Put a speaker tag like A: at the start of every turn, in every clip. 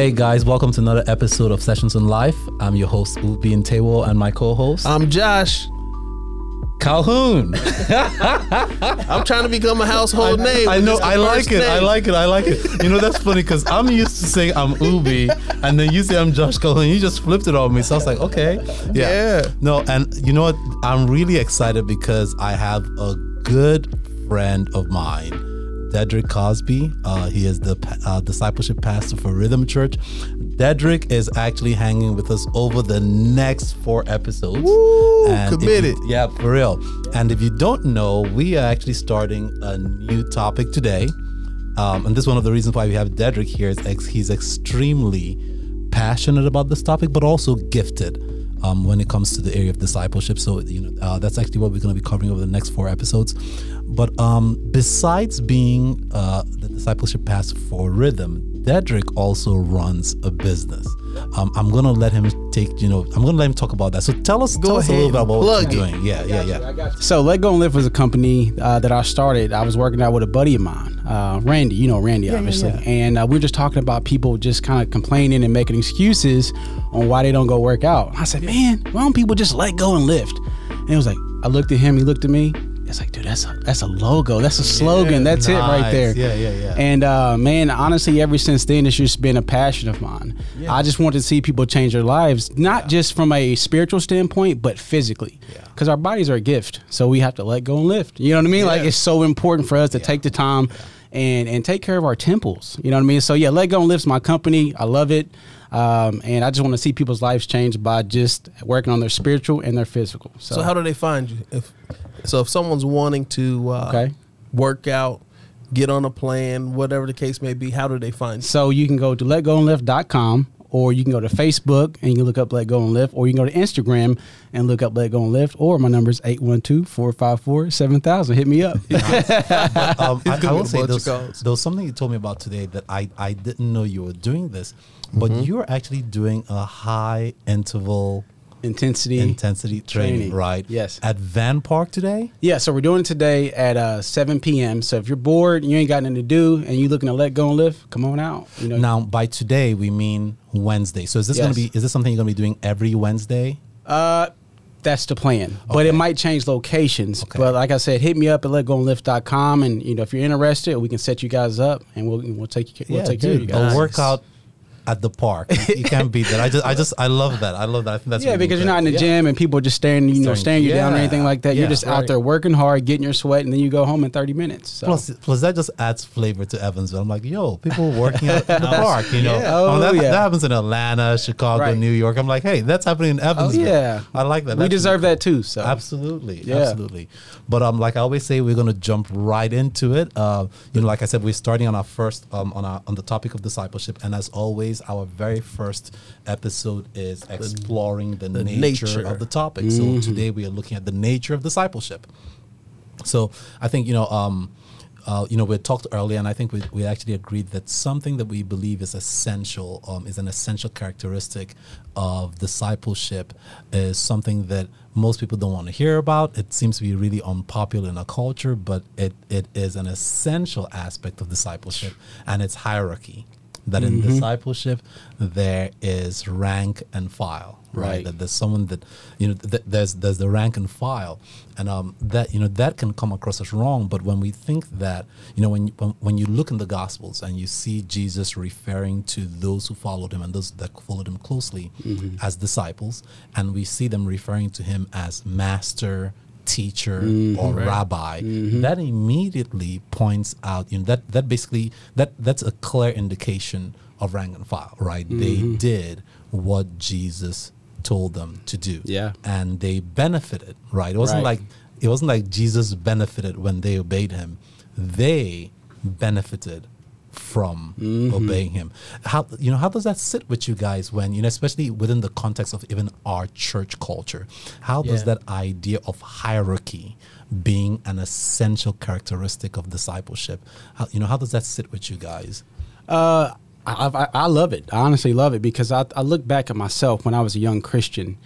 A: Hey guys, welcome to another episode of Sessions in Life. I'm your host Obi and Tewo, and my co-host
B: I'm Josh.
A: Calhoun.
B: I'm trying to become a household name.
A: I know, I like it, I like it, I like it. You know that's funny because I'm used to saying I'm Obi, and then you say I'm Josh Calhoun. You just flipped it on me, so I was like, okay, yeah.
B: Yeah.
A: No, and you know what? I'm really excited because I have a good friend of mine, Dedrick Cosby. Uh, he is the uh, discipleship pastor for Rhythm Church. Dedrick is actually hanging with us over the next four episodes.
B: Woo,
A: And if you-
B: committed.
A: yeah, for real. And if you don't know, we are actually starting a new topic today. Um, and this is one of the reasons why we have Dedrick here. Is ex- he's extremely passionate about this topic, but also gifted um, when it comes to the area of discipleship. So you know uh, that's actually what we're going to be covering over the next four episodes. But um, besides being uh, the discipleship pastor for Rhythm, Dedrick also runs a business. Um, I'm gonna let him take, you know, I'm gonna let him talk about that. So tell us, tell us a little
B: ahead,
A: bit about what
B: plug
A: you're
B: it.
A: doing. Yeah, yeah, yeah.
C: So Let Go and Lift was a company uh, that I started. I was working out with a buddy of mine, uh, Randy. You know Randy, obviously.
A: yeah.
C: And uh, we were just talking about people just kind of complaining and making excuses on why they don't go work out. I said, man, why don't people just let go and lift? And it was like, I looked at him, he looked at me. It's like, dude, that's a that's a logo, that's a slogan, that's it right there.
A: Yeah, yeah, yeah.
C: And uh, man, honestly, ever since then, it's just been a passion of mine. I just want to see people change their lives, not just from a spiritual standpoint, but physically.
A: Yeah.
C: Because our bodies are a gift, so we have to let go and lift. You know what I mean? Like it's so important for us to take the time and and take care of our temples. You know what I mean? So yeah, let go and lift's my company. I love it. Um, and I just want to see people's lives change by just working on their spiritual and their physical. So,
B: So how do they find you? If so, if someone's wanting to uh,
C: Okay.
B: work out, get on a plan, whatever the case may be, how do they find you?
C: So you can go to letgoandlift.com or you can go to Facebook and you can look up Let Go and Lift or you can go to Instagram and look up Let Go and Lift or my number is 812-454-7000. Hit me up.
A: um, I, I will say
B: bunch
A: there was, there was something you told me about today that I, I didn't know you were doing this, but
B: Mm-hmm.
A: you're actually doing a high interval
C: Intensity.
A: intensity training,
C: Training.
A: right?
C: Yes.
A: At Vann Park today?
C: Yeah, so we're doing it today at uh, 7 p.m. So if you're bored and you ain't got nothing to do and you looking to let go and lift, come on out. You know,
A: Now, by today, we mean Wednesday. So is this going to be, is this something you're going to be doing every Wednesday?
C: Uh, that's the plan. But it might change locations.
A: Okay.
C: But like I said, hit me up at letgoandlift.com and you know if you're interested, we can set you guys up and we'll we'll take you we'll take care of you guys.
A: a workout at the park. You can't beat that. I just, I just, I love that. I love that. I think that's
C: yeah,
A: really
C: because you're not in the
A: incredible.
C: gym and people are just staring, you know,
A: Staring-
C: staring you down or anything like that.
A: yeah,
C: You're just out there working hard, getting your sweat, and then you go home in 30 minutes. So.
A: Plus, plus that just adds flavor to Evansville. I'm like, yo, people working out in the park, you know.
C: Yeah. Oh,
A: that,
C: yeah.
A: that happens in Atlanta, Chicago,
C: Right.
A: New York. I'm like, hey, that's happening in
C: oh
A: Evansville.
C: yeah,
A: I like that.
C: We
A: That's
C: deserve
A: really
C: that too. So
A: Absolutely,
C: Yeah.
A: absolutely. But um, like I always say, we're gonna jump right into it. Uh, you know, like I said, we're starting on our first um on our on the topic of discipleship, and as always, our very first episode is exploring the,
B: the
A: nature,
B: nature.
A: of the topic. So today we are looking at the nature of discipleship. So I think you know, um, uh, you know, we talked earlier, and I think we, we actually agreed that something that we believe is essential, um, is an essential characteristic of discipleship, is something that most people don't want to hear about. It seems to be really unpopular in our culture, but it, it is an essential aspect of discipleship, and it's hierarchy. That in discipleship there is rank and file, right?
C: Right.
A: That there's someone that you know th- there's there's the rank and file and um that you know that can come across as wrong but when we think that you know when you, when, when you look in the gospels and you see jesus referring to those who followed him and those that followed him closely as disciples and we see them referring to him as master teacher mm-hmm. or rabbi mm-hmm. that immediately points out you know that that basically that that's a clear indication of rank and file right? They mm-hmm. did what jesus told them to do.
C: Yeah.
A: and they benefited right? It wasn't
C: Right.
A: like it wasn't like jesus benefited when they obeyed him. They benefited from
C: Mm-hmm.
A: obeying him how you know how does that sit with you guys when you know especially within the context of even our church culture how does that idea of hierarchy being an essential characteristic of discipleship how you know how does that sit with you guys
C: Uh, I, I, I love it. I honestly love it because I, I look back at myself when I was a young Christian,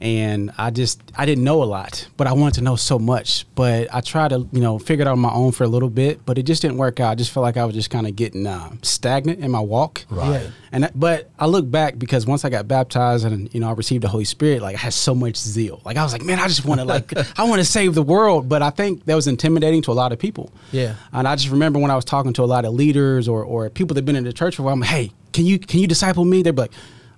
C: and I just I didn't know a lot, but I wanted to know so much. But I tried to you know figure it out on my own for a little bit, but it just didn't work out. I just felt like I was just kind of getting uh, stagnant in my walk.
A: Right.
B: Yeah.
C: And that- but I look back because once I got baptized and you know I received the Holy Spirit, like I had so much zeal. Like I was like, man, I just want to like I want to save the world. But I think that was intimidating to a lot of people.
B: Yeah.
C: And I just remember when I was talking to a lot of leaders or or people that've been in the church for a while, I'm like, hey, can you can you disciple me? They're like.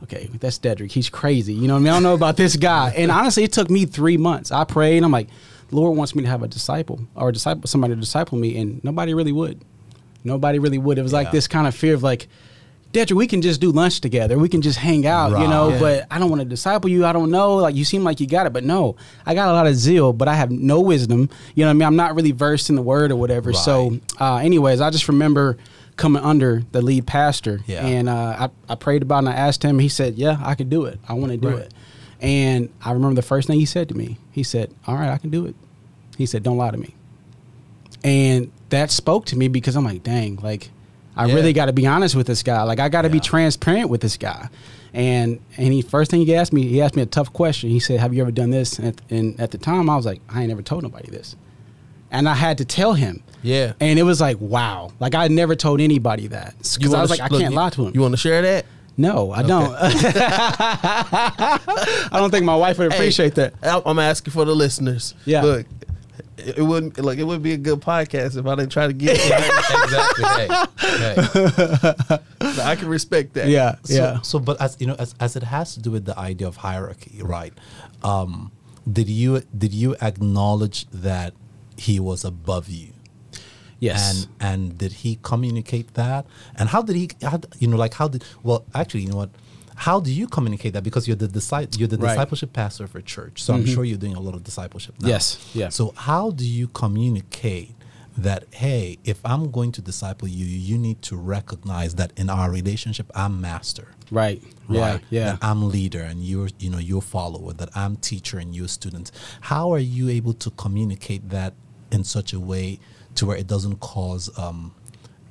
C: Okay, that's Dedrick. He's crazy. You know what I mean? I don't know about this guy. And honestly, it took me three months. I prayed. I'm like, Lord wants me to have a disciple or a disciple, somebody to disciple me, and nobody really would. Nobody really would. It was like this kind of fear of like, Dedrick, we can just do lunch together. We can just hang out, you know.
B: Right.
C: But I don't want to disciple you. I don't know. Like you seem like you got it, but no, I got a lot of zeal, but I have no wisdom. You know what I mean? I'm not really versed in the word or whatever. So, uh, anyways, I just remember coming under the lead pastor,
A: Yeah.
C: and uh, I I prayed about it and I asked him. He said, "Yeah, I can do it. I want to do
B: Right.
C: it." And I remember the first thing he said to me. He said, "All right, I can do it." He said, "Don't lie to me." And that spoke to me because I'm like, dang, like I
B: Yeah.
C: really got to be honest with this guy. Like I got to be transparent with this guy. And and he first thing he asked me, he asked me a tough question. He said, "Have you ever done this?" And at, and at the time, I was like, "I ain't never told nobody this," and I had to tell him.
B: Yeah.
C: And it was like, wow, like I never told anybody that because I
B: wanna
C: was like,
B: sh-
C: I
B: look,
C: can't
B: you-
C: lie to him.
B: You want to share that?
C: no, I don't. I don't think my wife would appreciate
B: Hey,
C: that.
B: I- I'm asking for the listeners.
C: Yeah.
B: Look, it it wouldn't like it would be a good podcast if I didn't try to get it.
A: exactly. Hey, hey.
B: I can respect that.
C: Yeah,
A: So,
C: yeah.
A: So, but as you know, as, as it has to do with the idea of hierarchy, right? Um, did you did you acknowledge that he was above you?
C: Yes.
A: And and did he communicate that? And how did he? How, you know, like how did? Well, actually, you know what? How do you communicate that? Because you're the disci- you're the
C: Right.
A: discipleship pastor for church, so I'm mm-hmm. sure you're doing a lot of discipleship. Now.
C: Yes, yeah.
A: So how do you communicate that? Hey, if I'm going to disciple you, you need to recognize that in our relationship, I'm master
C: right. Yeah.
A: right?
C: Yeah.
A: That I'm leader and you're, you know, you're follower. That I'm teacher and you're student. How are you able to communicate that in such a way to where it doesn't cause, um,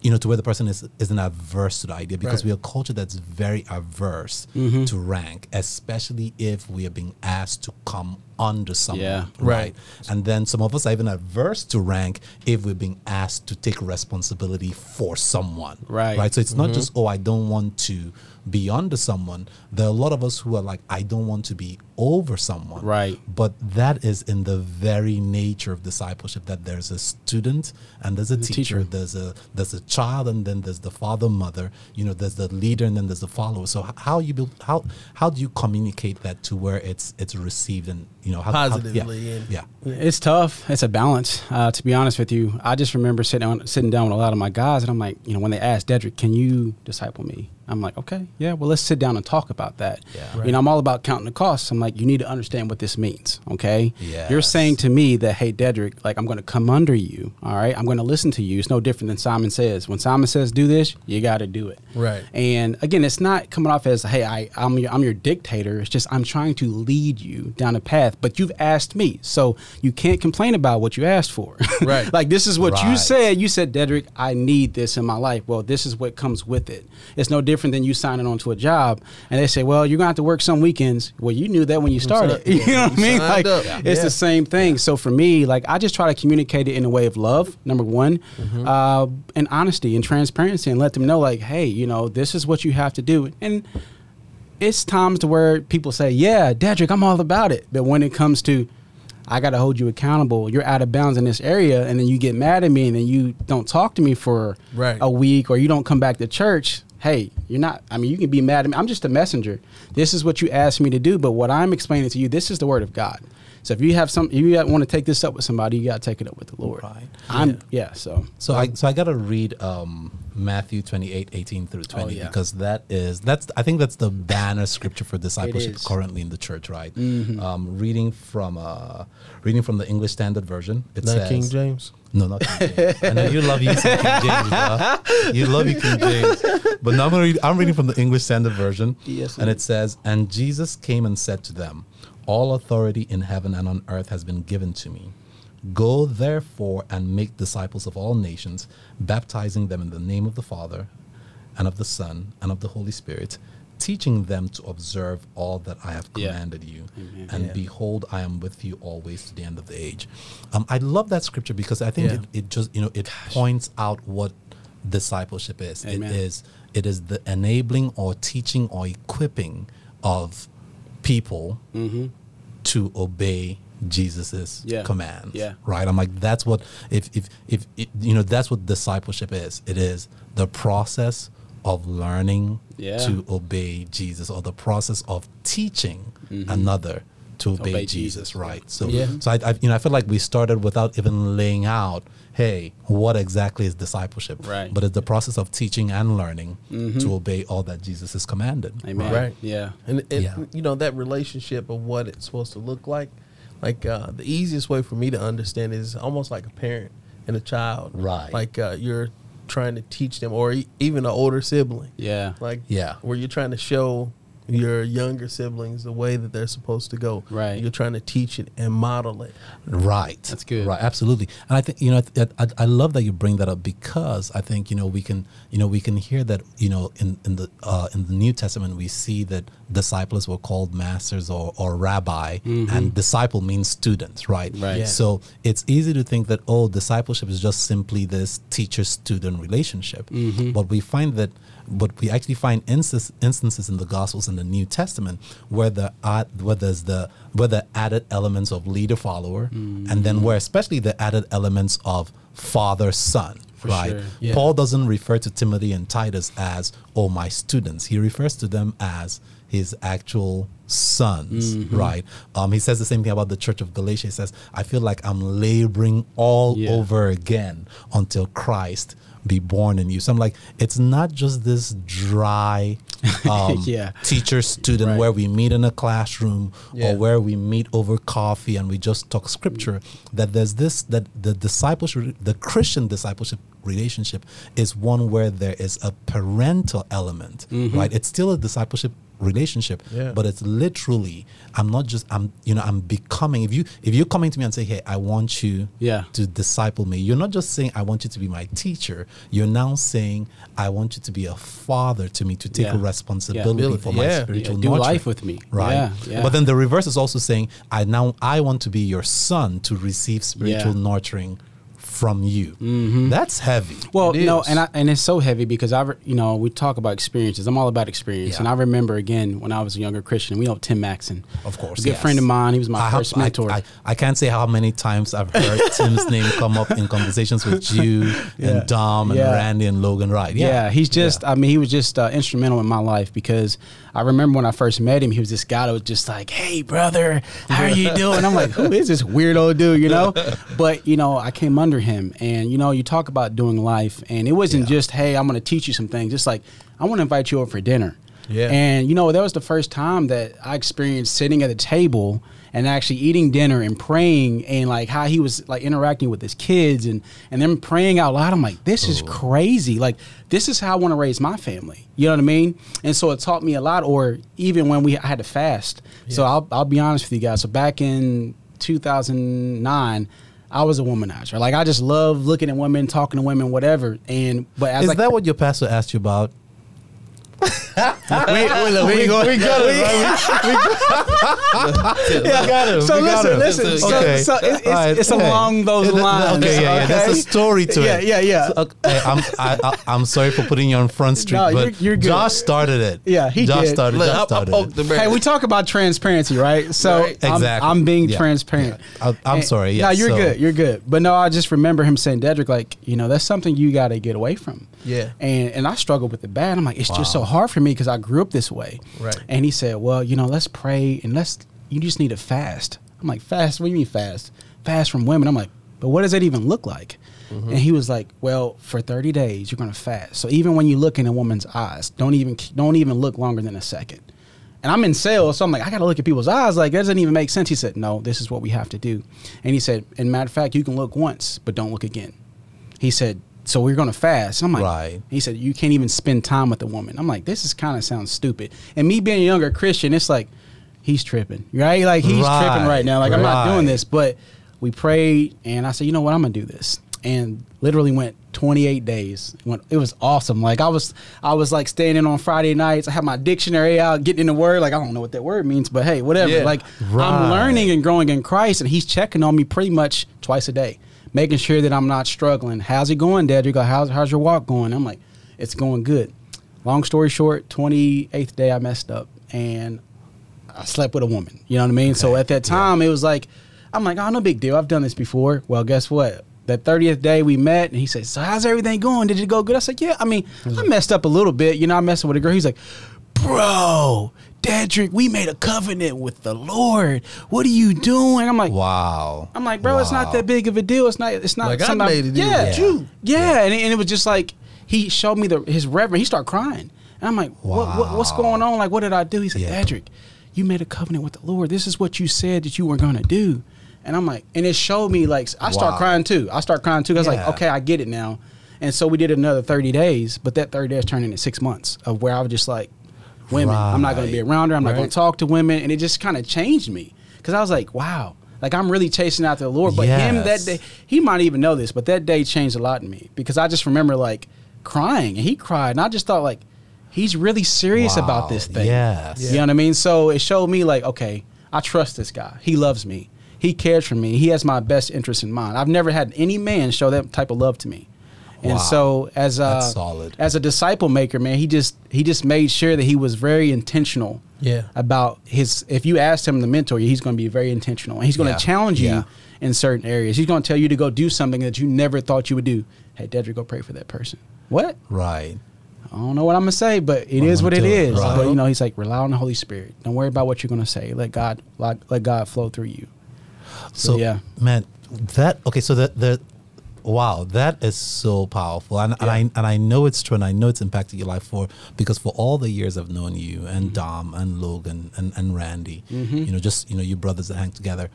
A: you know, to where the person is isn't averse to the idea because
B: Right.
A: we're a culture that's very averse
C: Mm-hmm.
A: to rank, especially if we are being asked to come under someone,
C: Yeah.
A: right? And then some of us are even averse to rank if we're being asked to take responsibility for someone,
C: Right.
A: Right. So it's not mm-hmm. just oh, I don't want to be under someone. There are a lot of us who are like, I don't want to be over someone,
C: Right.
A: But that is in the very nature of discipleship that there's a student and there's a
C: There's a
A: teacher,
C: teacher.
A: there's a there's a child and then there's the father, mother. You know, there's the leader and then there's the follower. So h- how you build how how do you communicate that to where it's it's received and you know how how-
B: Positively
A: yeah, yeah.
C: It's tough. It's a balance. Uh, to be honest with you, I just remember sitting on, sitting down with a lot of my guys, and I'm like, you know, when they asked Dedrick, "Can you disciple me?" I'm like, okay, yeah, well, let's sit down and talk about that.
A: Yeah.
C: You know, I'm all about counting the costs. I'm like, you need to understand what this means. Okay. You're saying to me that, hey, Dedrick, like I'm going to come under you. All right. I'm going to listen to you. It's no different than Simon says. When Simon says do this, you got to do it.
B: Right.
C: And again, it's not coming off as, hey, I, I'm your, I'm your dictator. It's just I'm trying to lead you down a path. But you've asked me, so you can't complain about what you asked for.
B: Right.
C: like this is what you said. You said, Dedrick, I need this in my life. Well, this is what comes with it. It's no different than you signing on to a job, and they say, well, you're gonna have to work some weekends. Well, you knew that when you started.
B: Yeah,
C: you know what I mean? Like it's the same thing. So for me, like I just try to communicate it in a way of love, number one,
B: Mm-hmm.
C: uh, and honesty and transparency, and let them know, like, hey, you know, this is what you have to do. And it's times to where people say, yeah, Dedrick, I'm all about it. But when it comes to, I got to hold you accountable. You're out of bounds in this area, and then you get mad at me, and then you don't talk to me for
B: Right.
C: a week, or you don't come back to church. Hey, you're not. I mean, you can be mad at me. I'm just a messenger. This is what you asked me to do, but what I'm explaining to you, this is the word of God. So if you have some, if you want to take this up with somebody, you got to take it up with the Lord.
A: Right.
C: I'm yeah. So
A: So I so I gotta read um, Matthew 28, 18 through 20
C: yeah.
A: because that is that's I think that's the banner scripture for discipleship currently in the church, right? Um, reading from uh, reading from the English Standard Version. It
B: Not
A: says,
B: King James.
A: No, not King James. I know you love you some King James, bro. You love you King James. But now I'm, gonna read, I'm reading from the English Standard Version.
C: Yes,
A: and it says, And Jesus came and said to them, All authority in heaven and on earth has been given to me. Go therefore and make disciples of all nations, baptizing them in the name of the Father and of the Son and of the Holy Spirit, teaching them to observe all that I have
C: Yeah.
A: commanded you.
C: Amen.
A: And
B: Yeah.
A: behold, I am with you always to the end of the age. Um, I love that scripture because I think
B: Yeah.
A: it, it just you know it points out what discipleship is.
C: Amen.
A: It is it is the enabling or teaching or equipping of people to obey Jesus's
C: Yeah.
A: commands.
C: Yeah.
A: Right. I'm like that's what if if if it, you know that's what discipleship is. It is the process of learning
C: Yeah.
A: to obey Jesus or the process of teaching another to obey,
C: Mm-hmm. Obey
A: Jesus,
C: Jesus,
A: right? So,
B: Yeah.
A: so I, I, you know, I feel like we started without even laying out, hey, what exactly is discipleship?
C: Right.
A: But it's the process of teaching and learning to obey all that Jesus has commanded.
C: Amen.
B: Right.
C: Yeah.
B: And it,
A: Yeah.
B: you know that relationship of what it's supposed to look like. Like uh, the easiest way for me to understand is almost like a parent and a child.
A: Right.
B: Like uh, you're trying to teach them, or e- even an older sibling.
C: Yeah.
B: Like
A: Yeah.
B: where you're trying to show your younger siblings the way that they're supposed to go.
C: Right.
B: You're trying to teach it and model it.
A: Right.
C: That's good.
A: Right. Absolutely. And I think you know I, I, I love that you bring that up because I think you know we can you know we can hear that you know in in the uh, in the New Testament we see that disciples were called masters or or rabbi and disciple means student, Right.
C: Mm-hmm. Right.
B: Yeah.
A: So it's easy to think that oh discipleship is just simply this teacher student relationship,
C: Mm-hmm.
A: but we find that. But we actually find instances, instances in the Gospels in the New Testament where the add, where there's the where the added elements of leader follower, and
C: Mm-hmm.
A: then where especially the added elements of father son. right.
C: sure.
B: Yeah.
A: Paul doesn't refer to Timothy and Titus as oh my students. He refers to them as his actual sons.
C: Mm-hmm.
A: Right. Um, he says the same thing about the Church of Galatia. He says, "I feel like I'm laboring all
C: Yeah.
A: over again until Christ." Be born in you. So I'm like, it's not just this dry um,
C: Yeah.
A: teacher student
C: Right.
A: where we meet in a classroom
B: Yeah.
A: or where we meet over coffee and we just talk scripture that there's this that the discipleship the christian discipleship relationship is one where there is a parental element
C: Mm-hmm.
A: right it's still a discipleship relationship
B: Yeah.
A: but it's literally i'm not just i'm you know i'm becoming if you if you're coming to me and say hey i want you
C: Yeah.
A: to disciple me you're not just saying i want you to be my teacher you're now saying i want you to be a father to me to take
C: Yeah.
A: responsibility for my spiritual
C: do life with me.
A: right but then the reverse is also saying i now i want to be your son to receive spiritual nurturing from you that's heavy
C: Well,
B: It
C: no,
B: is.
C: and I, and it's so heavy because I, you know, we talk about experiences. I'm all about experience,
A: Yeah.
C: and I remember again when I was a younger Christian. We know Tim Maxon,
A: Of course,
C: a good
A: yes.
C: friend of mine. He was my
A: I,
C: first
A: I-
C: mentor.
A: I, I can't say how many times I've heard Tim's name come up in conversations with you
C: Yeah.
A: and Dom and
C: Yeah.
A: Randy and Logan Wright.
C: yeah.
A: Yeah,
C: he's just. I mean, he was just uh, instrumental in my life because I remember when I first met him, he was this guy that was just like, "Hey, brother, how are you doing?" I'm like, "Who is this weirdo dude?" You know. But you know, I came under him, and you know, you talk about doing life, and it wasn't
A: Yeah.
C: just, "Hey, I'm going to teach you some things." It's like, I want to invite you over for dinner.
B: Yeah.
C: And you know, that was the first time that I experienced sitting at a table and actually eating dinner and praying and like how he was like interacting with his kids and and them praying out loud. I'm like, this is oh. crazy. Like this is how I want to raise my family. You know what I mean? And so it taught me a lot. Or even when we I had to fast. So I'll I'll be honest with you guys. So back in 2009. I was a womanizer. Like I just love looking at women, talking to women, whatever. And but as
A: Is
C: like,
A: that what your pastor asked you about?
C: We, we, we, go-
A: we got it. we got him.
C: So
A: we got
C: listen,
A: him.
C: listen. So,
A: Okay.
C: so it- it's,
A: All right,
C: it's
A: okay.
C: along those
A: Okay,
C: lines.
A: Okay, yeah, yeah. There's a story to
C: yeah,
A: it.
C: Yeah, yeah,
A: So, okay, I'm I, I, I'm sorry for putting you on front street,
C: No,
A: but
C: you're- you're good.
A: Josh started it.
C: Yeah, he
A: Josh
C: did.
A: started.
B: Look, I,
A: Josh
B: I
A: started it.
C: Hey, we talk about transparency, right? So
B: Right.
C: I'm,
A: Exactly.
C: I'm being
A: Yeah.
C: transparent.
A: Yeah. I- I'm
C: And-
A: sorry,
C: No,
A: yes,
C: you're
A: so-
C: good. You're good. But no, I just remember him saying, Dedrick, like, you know, that's something you got to get away from.
B: Yeah.
C: And and I struggled with it bad. I'm like, it's just so hard for me because I grew up this way.
B: Right.
C: And he said, well, you know, let's pray and let's, you just need to fast. I'm like, fast? What do you mean fast? Fast from women. I'm like, but what does that even look like?
A: Mm-hmm.
C: And he was like, "Well, for 30 days, you're gonna fast. So even when you look in a woman's eyes, don't even don't even look longer than a second. And I'm in sales, so I'm like, I gotta look at people's eyes. Like, that doesn't even make sense. He said, No, this is what we have to do. And he said, and matter of fact, you can look once, but don't look again. He said, So we're gonna fast. And I'm like,
A: Right.
C: He said, You can't even spend time with a woman. I'm like, this is kind of sounds stupid. And me being a younger Christian, it's like, he's tripping, right? Like he's
A: Right,
C: tripping right now. Like I'm not doing this. But we prayed, and I said, you know what? I'm gonna do this. and literally went 28 days. Went, it was awesome. Like I was, I was like standing on Friday nights. I had my dictionary out, getting in the word. Like I don't know what that word means, but hey, whatever.
B: Yeah.
C: Like
A: Right.
C: I'm learning and growing in Christ, and He's checking on me pretty much twice a day, making sure that I'm not struggling. How's it going, Dad? You go, how's how's your walk going? I'm like, it's going good. Long story short, 28th day I messed up and I slept with a woman. You know what I mean? So at that time, it was like, I'm like, oh, no big deal. I've done this before. Well, guess what? That 30th day we met, and he said, So, how's everything going? Did it go good? I said, Yeah. I mean, I messed up a little bit. You know, I messed with a girl. He's like, Bro, Dedrick, we made a covenant with the Lord. What are you doing? I'm like,
A: Wow.
C: I'm like, bro, it's not that big of a deal. It's not. It's not.
B: Like, I made a deal
C: yeah,
B: with you.
C: Yeah, And, it, and it was just like he showed me the his reverend. He started crying, and I'm like, what, what what's going on? Like, what did I do? He said,
A: Yeah.
C: Dedrick, you made a covenant with the Lord. This is what you said that you were going to do. And I'm like, and it showed me like I start
A: Wow.
C: crying too. I start crying too. I was
A: Yeah.
C: like, okay, I get it now. And so we did another 30 days, but that 30 days turned into six months of where I was just like, women. I'm not going to be
A: Right.
C: around her. I'm not going to talk to women. And it just kind of changed me because I was like, wow, like I'm really chasing after the Lord. But him that day, he might even know this, but that day changed a lot in me because I just remember like crying and he cried. And I just thought like, he's really serious
A: Wow.
C: about this thing.
A: Yes.
C: You know what I mean? So it showed me like, okay, I trust this guy. He loves me. He cares for me. He has my best interest in mind. I've never had any man show that type of love to me. And
A: Wow.
C: so as a as a disciple maker, man, he just he just made sure that he was very intentional
B: Yeah.
C: about his if you asked him to mentor you, he's going to be very intentional. And he's going to
A: Yeah.
C: challenge you
A: Yeah.
C: in certain areas. He's going to tell you to go do something that you never thought you would do. Hey, Dedrick, go pray for that person. What?
A: Right.
C: I don't know what I'm gonna say, but it
A: I'm
C: is what it
A: it,
C: is.
A: right.
C: But you know, he's like, rely on the Holy Spirit. Don't worry about what you're gonna say. Let God, let, let God flow through you.
A: So
C: yeah.
A: man, that okay. So the the wow, that is so powerful, and, and I and I know it's true, and I know it's impacted your life for because for all the years I've known you and
C: Mm-hmm.
A: Dom and Logan and and Randy, you know, just you know, you brothers that hang together.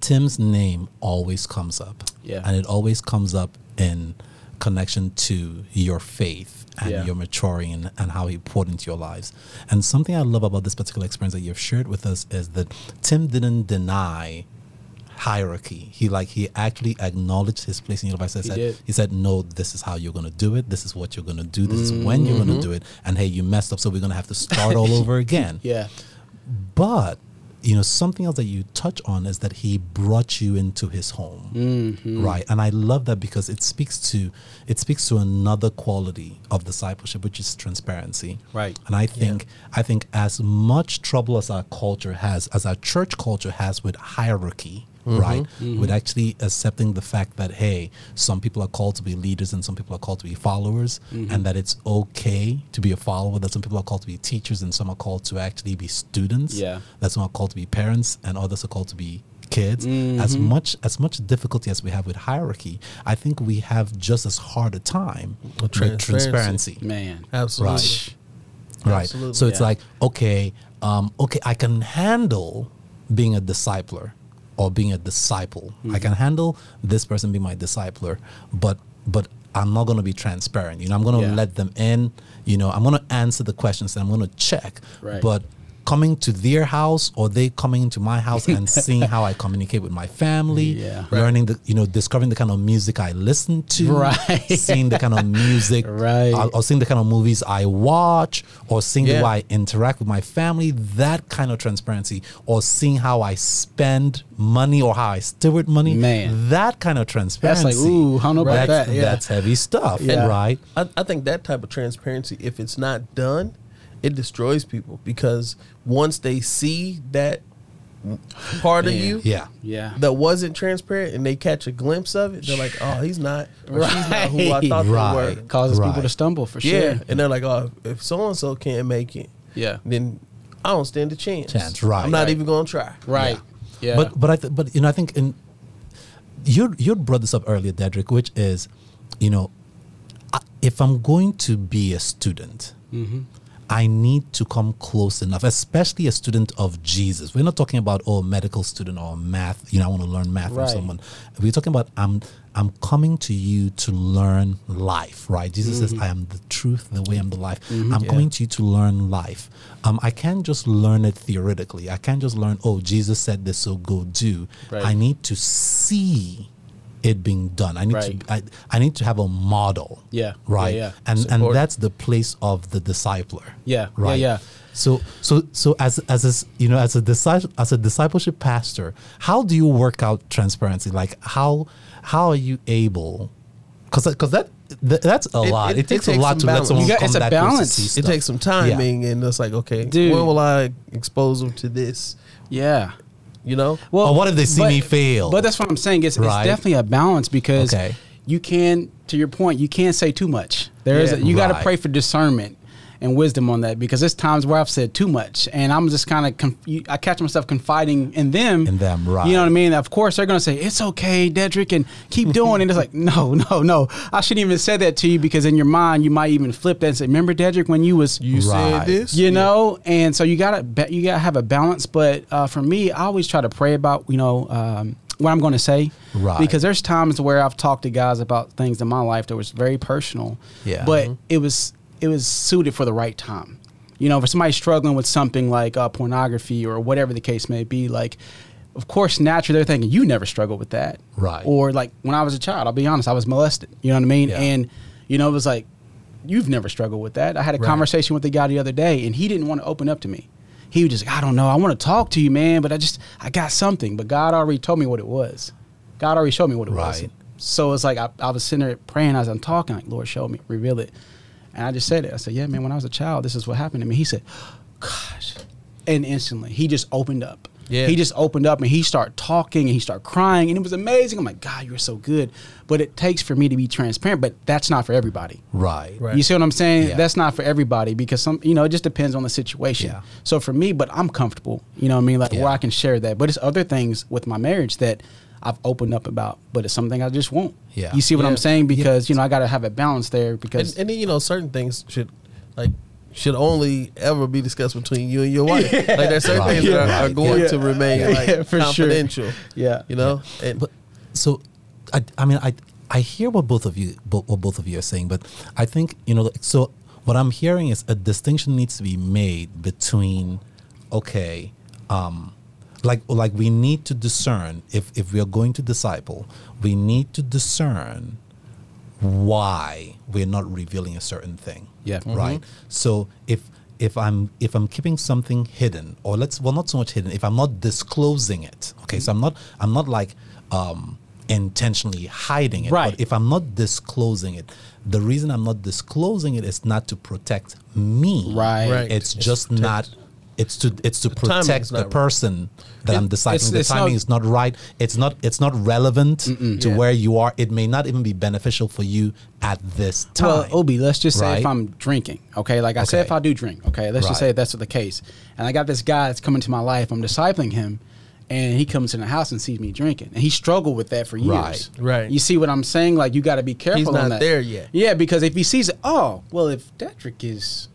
A: Tim's name always comes up,
C: Yeah.
A: and it always comes up in connection to your faith and
C: Yeah.
A: your maturing and, and how he poured into your lives. And something I love about this particular experience that you've shared with us is that Tim didn't deny hierarchy. He like he actually acknowledged his place in your life. He said,
C: did.
A: he said, no, this is how you're gonna do it. This is what you're gonna do. This is when you're
C: Mm-hmm.
A: gonna do it. And hey, you messed up, so we're gonna have to start all over again.
C: Yeah.
A: But you know something else that you touch on is that he brought you into his home,
C: Mm-hmm.
A: right? And I love that because it speaks to it speaks to another quality of discipleship, which is transparency,
C: Right.
A: And I think I think as much trouble as our culture has, as our church culture has with hierarchy. Right, with actually accepting the fact that hey, some people are called to be leaders and some people are called to be followers, and that it's okay to be a follower. That some people are called to be teachers and some are called to actually be students
C: Yeah.
A: that's not called to be parents and others are called to be kids
C: Mm-hmm.
A: as much as much difficulty as we have with hierarchy i think we have just as hard a time with
B: transparency.
A: transparency
C: Man.
B: Absolutely.
A: Right. right
B: Absolutely.
A: so it's
C: Yeah.
A: like okay um, okay i can handle being a discipler or being a disciple i can handle this person being my discipler but but i'm not going to be transparent you know i'm going to
C: Yeah.
A: let them in you know i'm going to answer the questions and i'm going to check
C: Right.
A: but coming to their house or they coming into my house and seeing how I communicate with my family,
C: Yeah.
A: learning the you know discovering the kind of music I listen to,
C: Right.
A: seeing the kind of music,
C: Right.
A: or, or seeing the kind of movies I watch, or seeing the way I interact with my family. That kind of transparency, or seeing how I spend money or how I steward money.
C: Man.
A: that kind of transparency.
C: ooh, I don't know about
A: that's,
C: that, yeah.
A: That's heavy stuff,
C: Yeah.
A: right?
B: I, I think that type of transparency, if it's not done, it destroys people because once they see that part of you
A: Yeah.
C: Yeah.
B: that wasn't transparent and they catch a glimpse of it, they're like, "Oh, he's not, or she's not who I thought
A: Right.
B: they were."
C: Causes people to stumble for
B: Yeah,
C: sure.
B: and they're like, "Oh, if so and so can't make it,
C: Yeah.
B: then I don't stand a chance.
A: Chance, right.
B: I'm not
C: Right.
B: even gonna try."
C: Right. Yeah.
A: But but I th- but you know I think in you you brought this up earlier, Dedrick, which is you know I, if I'm going to be a student.
C: Mm-hmm.
A: I need to come close enough, especially a student of Jesus. We're not talking about oh, medical student or math. You know, I want to learn math from someone. We're talking about I'm I'm coming to you to learn life, right? Jesus says, "I am the truth, the way, I'm the life." I'm coming to you to learn life. Um, I can't just learn it theoretically. I can't just learn. Oh, Jesus said this, so go do.
C: Right.
A: I need to see it being done. I need
C: Right.
A: to I, I need to have a model.
C: Yeah.
A: Right.
C: Yeah, yeah.
A: And
B: Support.
A: and that's the place of the discipler.
C: Yeah. Yeah,
A: Right.
C: yeah.
A: So so so as as a, you know as a disciple as a discipleship pastor, how do you work out transparency? Like how how are you able? Because because that, that that's a
B: It-
A: lot.
B: it-
A: It,
B: it
A: takes a lot
B: some
A: to let
B: balance.
A: someone
C: got-
A: come
C: it's a
A: back close to
C: balance.
A: see
C: It
B: It takes some timing, and it's like, okay,
C: Dude.
B: when will I expose them to this?
C: Yeah.
B: You know,
C: Well,
A: Or what if they see me fail?
C: But that's what I'm saying. It's,
A: Right.
C: it's definitely a balance because
A: Okay.
C: you can, to your point, you can't say too much. There is,
B: Yeah.
C: a, you got to pray for discernment and wisdom on that because there's times where I've said too much and I'm just kind of conf- I catch myself confiding in them.
A: In them, right.
C: You know what I mean? Of course, they're gonna say it's okay, Dedrick, and keep doing it. It's like no, no, no. I shouldn't even say that to you because in your mind you might even flip that and say, "Remember, Dedrick, when you was
B: you
A: Right.
B: said this,
C: you know and so you gotta ba- you gotta have a balance but uh, for me i always try to pray about you know um, what i'm going to say
A: Right.
C: because there's times where i've talked to guys about things in my life that was very personal
A: Yeah.
C: but it was it was suited for the right time. You know for somebody struggling with something like uh, pornography or whatever the case may be like of course naturally they're thinking you never struggled with that.
A: Right.
C: or like when i was a child i'll be honest i was molested. You know what i mean?
A: Yeah.
C: and you know it was like you've never struggled with that. I had a
B: Right.
C: conversation with the guy the other day and he didn't want to open up to me. He was just like, i don't know i want to talk to you man but i just i got something. But god already told me what it was. God already showed me what it was.
A: Right.
C: so it's like I, I was sitting there praying as i'm talking like lord show me reveal it and i just said it i said yeah man when i was a child this is what happened to me he said gosh and instantly he just opened up
B: Yeah.
C: he just opened up and he started talking and he started crying and it was amazing i'm like god you're so good but it takes for me to be transparent but that's not for everybody
A: Right.
B: Right.
C: you see what I'm saying?
A: Yeah.
C: That's not for everybody because some, you know, it just depends on the situation.
A: Yeah.
C: So for me, but I'm comfortable, you know what I mean? Like
A: Yeah.
C: where I can share that. But it's other things with my marriage that I've opened up about, but it's something I just won't.
A: Yeah.
C: You see what
B: Yeah.
C: I'm saying? Because, you know, I got to have a balance there because.
B: and, and then you know certain things should like should only ever be discussed between you and your wife. Like there's certain
A: Right.
B: things that are, are going
C: Yeah.
B: to remain
C: Yeah,
B: like
C: for sure.
B: confidential.
C: Yeah.
B: you know, and
A: But so, I, I mean, I I hear what both of you bo- what both of you are saying, but I think you know. So what I'm hearing is a distinction needs to be made between, okay, um, like like we need to discern if if we are going to disciple, we need to discern why we're not revealing a certain thing.
C: Yeah.
A: Right. So if if I'm if I'm keeping something hidden, or let's well not so much hidden, if I'm not disclosing it, okay, so I'm not I'm not like um intentionally hiding it.
C: Right.
A: But if I'm not disclosing it, the reason I'm not disclosing it is not to protect me.
C: Right.
B: Right.
A: It's
B: It's
A: just
B: protect-
A: not it's to it's to
B: timing
A: protect the
B: not right.
A: person that
C: It-
A: I'm
C: it's-
A: discipling. The
C: it's
A: timing
C: not-
A: is not right. It's not it's not relevant to
C: Yeah.
A: where you are. It may not even be beneficial for you at this time.
C: Well, Obi, let's just say if I'm drinking, okay? Like I said,
A: Okay.
C: if I do drink, okay, let's just say that's the case. And I got this guy that's coming to my life, I'm discipling him, and he comes in the house and sees me drinking. And he struggled with that for years.
A: Right.
B: Right.
C: You see what I'm saying? Like, you got to be careful
B: He's
C: on
B: not
C: that.
B: there yet.
C: Yeah, because if he sees it, oh, well, if Dedrick is.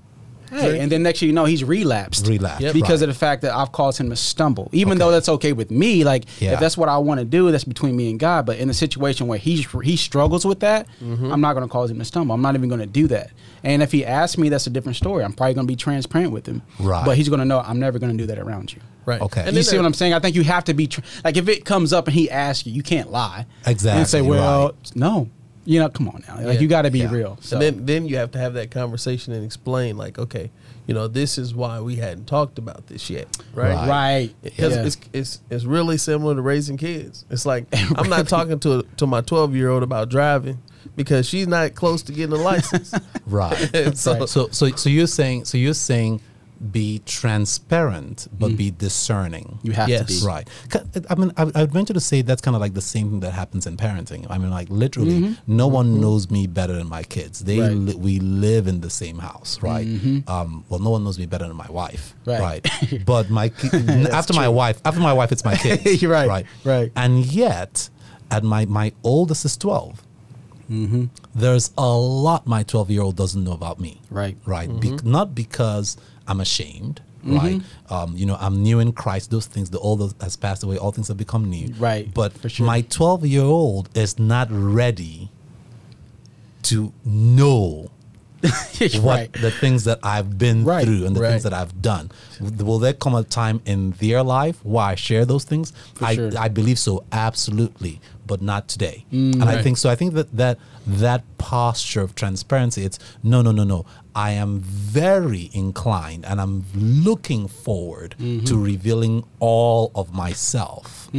C: Hey, and then next year you know, he's relapsed.
A: Relapsed, Yep.
C: Because
A: right.
C: of the fact that I've caused him to stumble. Even
A: Okay.
C: though that's okay with me, like
A: Yeah.
C: if that's what I want to do, that's between me and God. But in a situation where he he struggles with that,
B: Mm-hmm.
C: I'm not going to cause him to stumble. I'm not even going to do that. And if he asks me, that's a different story. I'm probably going to be transparent with him.
A: Right.
C: But he's going to know I'm never going to do that around you.
B: right.
A: Okay.
B: And
C: you
B: then
C: see
B: there-
C: what I'm saying? I think you have to be tr- like if it comes up and he asks you, you can't lie.
A: Exactly,
C: And say, well,
A: right.
C: no. You know, come on now. Like
B: Yeah.
C: you got to be
A: Yeah.
C: real. So.
B: And then then you have to have that conversation and explain like, okay, you know, this is why we hadn't talked about this yet, right?
A: Right.
C: right.
B: Because
C: Yeah.
B: it's, it's it's really similar to raising kids. It's like I'm not talking to to my 12 year old about driving because she's not close to getting a license.
A: Right.
B: So-
A: so, so so you're saying so you're saying be transparent but be mm-hmm. discerning.
C: you have
B: Yes.
C: to be.
A: right I mean, I, I would venture to say that's kind of like the same thing that happens in parenting. I mean, like literally, mm-hmm. no one mm-hmm. knows me better than my kids. They
C: Right.
A: li- we live in the same house, right? Um, well, no one knows me better than my wife,
C: Right.
A: right? but my ki- after my wife, after my wife, it's my kids,
C: You're right,
A: Right.
C: right.
A: And yet, at my my oldest is 12
C: Mm-hmm.
A: There's a lot my 12 year old doesn't know about me
C: Right.
A: right? Be- not because I'm ashamed, right? Um, you know, I'm new in Christ. Those things, the old has passed away. All things have become new.
C: Right,
A: But
C: for sure.
A: my 12 year old is not ready to know what
C: right.
A: the things that I've been
C: Right,
A: through and the
B: right.
A: things that I've done. Will there come a time in their life where I share those things? I,
C: sure.
A: I believe so, absolutely. But not today. and I think so. I think that that that posture of transparency, it's no, no, no, no. I am very inclined, and I'm looking forward
C: Mm-hmm.
A: to revealing all of myself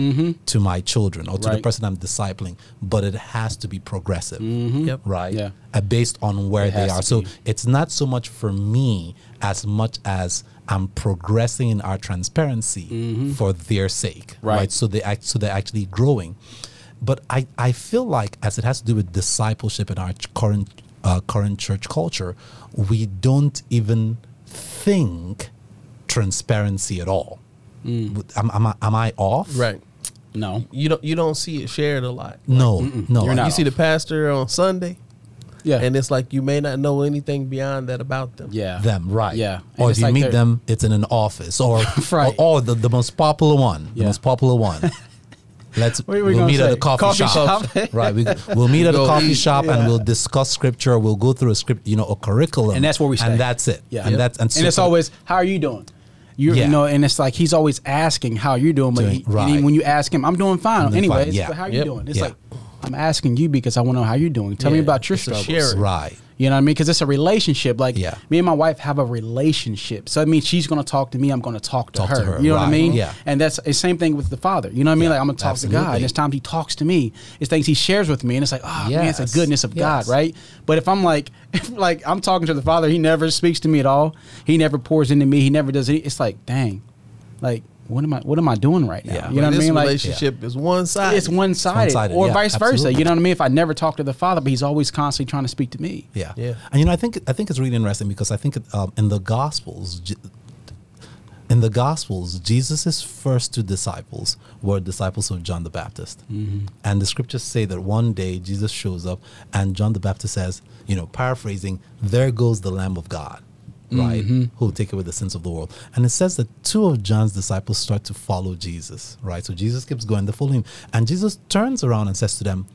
A: to my children or to the person I'm discipling. But it has to be progressive,
B: Yep.
A: right?
C: Yeah.
A: Uh, based on where
C: It
A: they are. So
C: be.
A: it's not so much for me as much as I'm progressing in our transparency for their sake,
C: Mm-hmm. Right.
A: right? So they act, so they're actually growing. But I, I feel like as it has to do with discipleship in our current uh, current church culture, we don't even think transparency at all.
C: Mm.
A: Am, am, I, am I off?
B: Right.
C: No.
B: You don't you don't see it shared a lot.
A: No, no.
C: You're not
B: you see the pastor on Sunday,
C: Yeah.
B: and it's like you may not know anything beyond that about them.
C: yeah.
A: them, right?
C: Yeah.
A: Or if you
C: like
A: meet them, it's in an office, or
C: Right.
A: or, or the, the most popular one, the most popular one. Let's
C: we
A: we'll
C: gonna
A: meet at
C: say?
A: a coffee,
C: Coffee
A: shop,
C: shop?
A: right? We, we'll meet at a coffee
B: eat.
A: shop and we'll discuss scripture. We'll go through a script, you know, a curriculum,
C: and that's where we stay.
A: and that's it.
C: Yeah.
A: and that's and, so
C: and it's always, how are you doing? You,
A: Yeah.
C: you know, and it's like he's always asking how you're doing, but
A: Doing-
C: he,
A: right.
C: he- when you ask him, I'm doing fine.
A: I'm doing
C: Anyways,
A: fine, yeah.
C: but how are you
B: Yep.
C: doing? It's
A: Yeah.
C: like I'm asking you because I want to know how you're doing. Tell me about your
B: It's a
C: struggles.
A: right.
C: You know what I mean? Because it's a relationship. Like
A: Yeah.
C: me and my wife have a relationship. So I mean, she's going to talk to me. I'm going to talk to her. You know what I mean?
A: Yeah.
C: And that's the same thing with the father. You know what I mean?
A: Yeah,
C: Like I'm going to talk to God. And it's times he talks to me. It's things he shares with me, and it's like, oh man, it's
A: Yes.
C: the goodness of God, right? But if I'm like, if like I'm talking to the father, he never speaks to me at all. He never pours into me. He never does it. It's like, dang, like what am I? What am I doing right now?
A: Yeah.
C: You know what I
B: this
C: mean? Like
B: relationship is one side.
C: it's one sided, or
A: yeah,
C: vice versa.
A: absolutely.
C: You know what I mean? If I never talk to the father, but he's always constantly trying to speak to me.
A: Yeah.
B: Yeah.
A: And you know, I think I think it's really interesting because I think um, in the Gospels, in the Gospels, Jesus' first two disciples were disciples of John the Baptist, and the scriptures say that one day Jesus shows up, and John the Baptist says, you know, paraphrasing, "There goes the Lamb of God." Right, mm-hmm. who will take away the sins of the world, and it says that two of John's disciples start to follow Jesus. Right, so Jesus keeps going, they follow him, and Jesus turns around and says to them,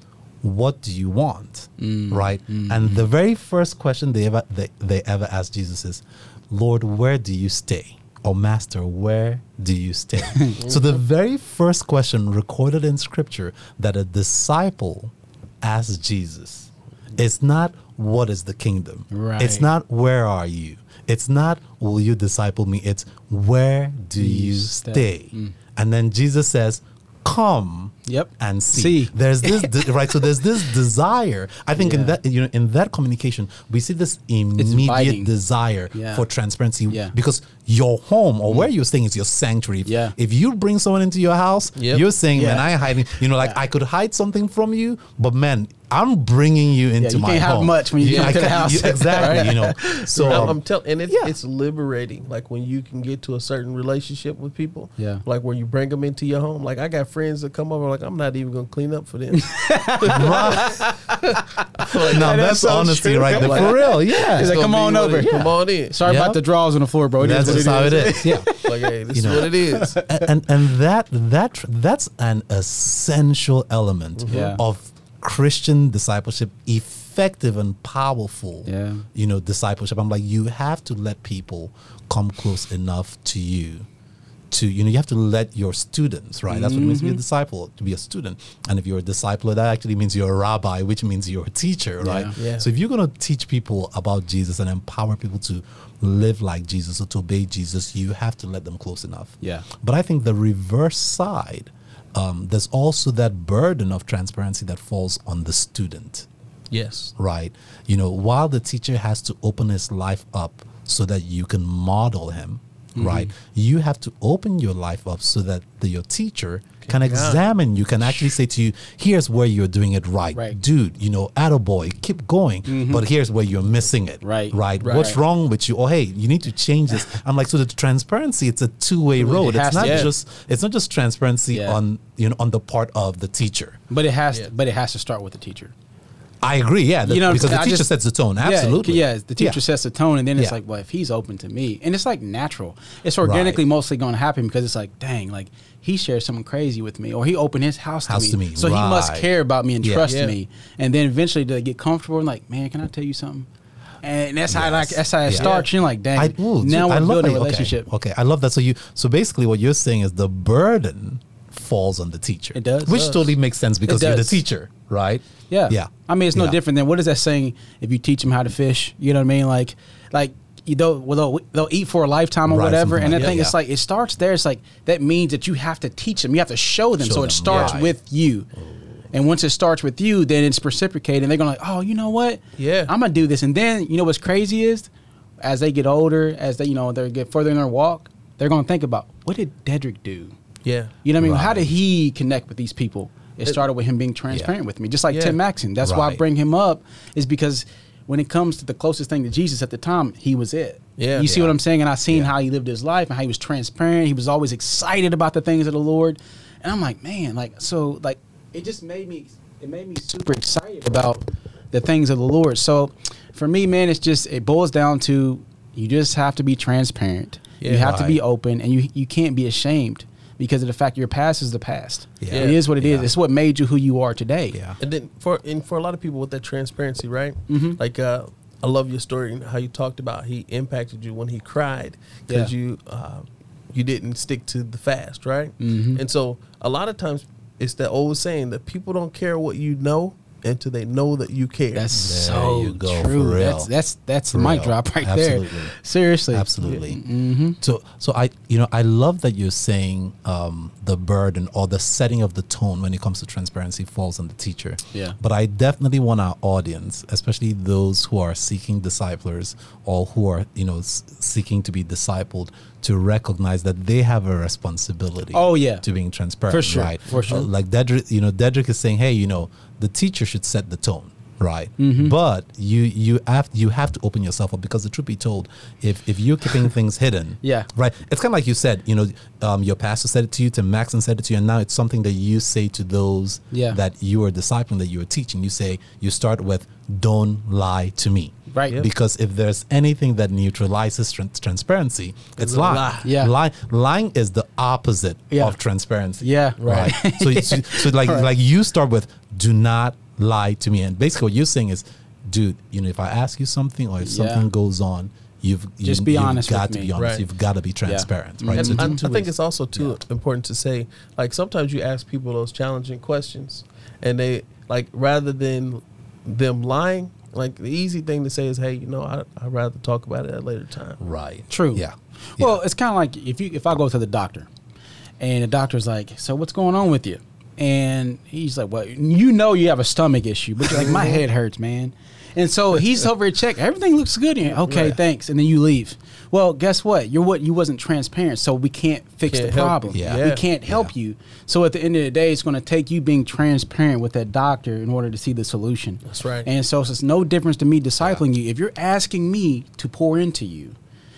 A: what do you want? Mm-hmm. Right? And the very first question they ever they, they ever ask jesus is lord where do you stay? Or master where do you stay? So the very first question recorded in scripture that a disciple asks jesus it's not what is the kingdom?
C: Right.
A: it's not where are you it's not will you disciple me it's where do you
C: stay.
A: stay mm. and then jesus says come
C: Yep.
A: and see.
C: See.
A: There's this de- right. So there's this desire. I think
C: Yeah.
A: in that you know in that communication we see this immediate desire
C: Yeah.
A: for transparency
C: Yeah.
A: because your home or mm. where you're staying is your sanctuary. If,
C: Yeah.
A: if you bring someone into your house,
B: Yep.
A: you're saying, "Man, I hiding." You know, like I could hide something from you, but man, I'm bringing you into
C: you
A: my
C: can't hide
A: home.
C: much when you
A: Yeah,
C: come
A: I
C: to the
A: can't-
C: house.
A: you- exactly.
C: Right?
A: You know, so
B: I'm,
A: um,
B: I'm telling, and it's,
A: yeah.
B: it's liberating. Like when you can get to a certain relationship with people.
C: Yeah.
B: Like when you bring them into your home. Like I got friends that come over. Like I'm not even gonna clean up for them.
A: now that's,
C: so
A: honesty
C: true.
A: right there
B: Like-
A: for real. Yeah,
C: He's like, come on over.
B: it- Come on in.
C: Sorry
A: Yeah.
C: about the drawers on the floor, bro. It is
A: that's
C: what
A: just how it
C: is.
A: is. Yeah.
B: Like hey, this
A: You
B: is
A: know.
B: what it is.
A: and and that that that's an essential element of Christian discipleship, effective and powerful.
C: Yeah.
A: you know, discipleship. I'm like, you have to let people come close enough to you. To you know, you have to let your students, right? That's what it means to be a mm-hmm. disciple, to be a student. And if you're a disciple that actually means you're a rabbi, which means you're a teacher, right?
B: Yeah.
A: So if you're going to teach people about Jesus and empower people to live like Jesus or to obey Jesus, you have to let them close enough.
C: Yeah.
A: But I think the reverse side, um, there's also that burden of transparency that falls on the student,
B: Yes.
A: right? You know, while the teacher has to open his life up so that you can model him,
C: Mm-hmm.
A: right? You have to open your life up so that the, your teacher can
B: Yeah.
A: examine you, can actually say to you, here's where you're doing it right.
C: Right. Mm-hmm.
A: Dude, you know, attaboy, keep going. But here's where you're missing it.
C: Right.
A: Right.
B: Right.
A: What's wrong with you? Oh, hey, you need to change this. I'm like, so the transparency, it's a two-way road.
C: has
A: It's
C: to-
A: not
C: yeah.
A: just it's not just transparency
C: Yeah.
A: on you know on the part of the teacher.
C: But it has, to, but it has to start with the teacher.
A: I agree, yeah, the-
C: You know,
A: because the?
C: I
A: teacher
C: just-
A: sets the tone. Absolutely,
C: Yeah, the teacher
A: Yeah.
C: sets the tone, and then it's
A: Yeah.
C: like, well, if he's open to me, and it's like natural. It's organically mostly going to happen because it's like, dang, like he shared something crazy with me, or he opened his house,
A: House
C: to,
A: to
C: me.
A: me,
C: so he must care about me and
A: Yeah.
C: trust
B: Yeah.
C: me. And then eventually they get comfortable and like, man, can I tell you something? And that's how like that's how it
A: Yeah.
C: starts. You're like, dang,
A: I, ooh,
C: now
A: I
C: we're
A: love
C: building a
A: that- okay,
C: relationship.
A: Okay, I love that. So you, so basically, what you're saying is the burden falls on the teacher.
C: It does.
A: which
C: does.
A: totally makes sense because you're the teacher, right?
C: Yeah.
A: yeah.
C: I mean, it's no
A: Yeah.
C: different than what is that saying? If you teach them how to fish, you know what I mean? Like, like you know, well, they'll, they'll eat for a lifetime or
A: Right,
C: whatever. And I
A: like
C: think
A: that,
C: it's
A: yeah.
C: like it starts there. It's like that means that you have to teach them. You have to show them.
A: Show
C: so
A: them,
C: it starts
A: right.
C: with you. Oh. And once it starts with you, then it's reciprocated. And they're going to like, oh, you know what?
B: Yeah.
C: I'm gonna do this. And then you know what's crazy is, as they get older, as they you know they get further in their walk, they're gonna think about what did Dedrick do?
B: Yeah.
C: You know what I mean? How did he connect with these people? It started with him being transparent with me, just like
B: Yeah.
C: Tim Maxon. That's why I bring him up, is because when it comes to the closest thing to Jesus at the time, he was it.
B: Yeah.
C: You see
A: Yeah.
C: what I'm saying? And I seen
A: Yeah.
C: how he lived his life and how he was transparent. He was always excited about the things of the Lord. And I'm like, man, like so like it just made me it made me super excited about the things of the Lord. So for me, man, it's just it boils down to you just have to be transparent. you
B: Yeah.
C: have to be open and you you can't be ashamed because of the fact your past is the past.
A: Yeah.
C: It is what it is.
A: Yeah.
C: It's what made you who you are today.
A: Yeah.
B: And then for and for a lot of people with that transparency, right?
C: Mm-hmm.
B: Like uh, I love your story and how you talked about he impacted you when he cried because
C: Yeah.
B: you uh, you didn't stick to the fast, right?
C: Mhm.
B: And so a lot of times it's that old saying that people don't care what you know until they know that you care.
C: That's
A: There
C: so
A: you go,
C: true.
A: for real.
C: That's that's that's the
A: For
C: mic drop right
A: Absolutely.
C: there. Seriously.
A: Absolutely.
C: Mm-hmm.
A: So, so I, you know, I love that you're saying um, the burden or the setting of the tone when it comes to transparency falls on the teacher.
C: Yeah.
A: But I definitely want our audience, especially those who are seeking disciplers or who are, you know, s- seeking to be discipled, to recognize that they have a responsibility.
C: Oh, yeah.
A: To being transparent,
C: For sure,
A: right?
C: for sure.
A: Uh, like Dedrick, you know, Dedrick is saying, hey, you know, the teacher should set the tone right
C: Mm-hmm.
A: but you you have you have to open yourself up because the truth be told if if you're keeping things hidden
C: Yeah.
A: right it's kind of like you said you know um, your pastor said it to you to Max and said it to you and now it's something that you say to those
C: Yeah.
A: that you are discipling that you are teaching you say you start with don't lie to me
C: Right. Yeah.
A: because if there's anything that neutralizes tran- transparency it's
B: a
A: lying
B: lie.
C: Yeah.
A: Lie- lying is the opposite
C: Yeah.
A: of transparency
C: Yeah.
A: right so, so so like
C: Right.
A: like you start with do not lie to me and basically what you're saying is dude you know if i ask you something or if
C: Yeah.
A: something goes on you've
C: Just
A: you,
C: be
A: you've
C: honest
A: got
C: with
A: to
C: me.
A: be honest
B: Right.
A: you've got to be transparent right
B: And
A: so
B: I, I think it's also too important to say, like sometimes you ask people those challenging questions, and they like rather than them lying, like the easy thing to say is, "Hey, you know, I I'd rather talk about it at a later time."
A: right
C: True.
A: yeah
C: Well,
A: Yeah.
C: it's kind of like if you if I go to the doctor, and the doctor's like, "So what's going on with you?" And he's like, "Well, you know you have a stomach issue, but like my head hurts, man." And so he's over to check. Everything looks good here. Okay,
B: Right.
C: thanks. And then you leave. Well, guess what? You're what you wasn't transparent, so we can't fix
B: Can't
C: the problem.
A: you.
C: We can't help you. So at the end of the day, it's going to take you being transparent with that doctor in order to see the solution.
B: That's right.
C: And so it's no difference to me discipling you. If you're asking me to pour into you,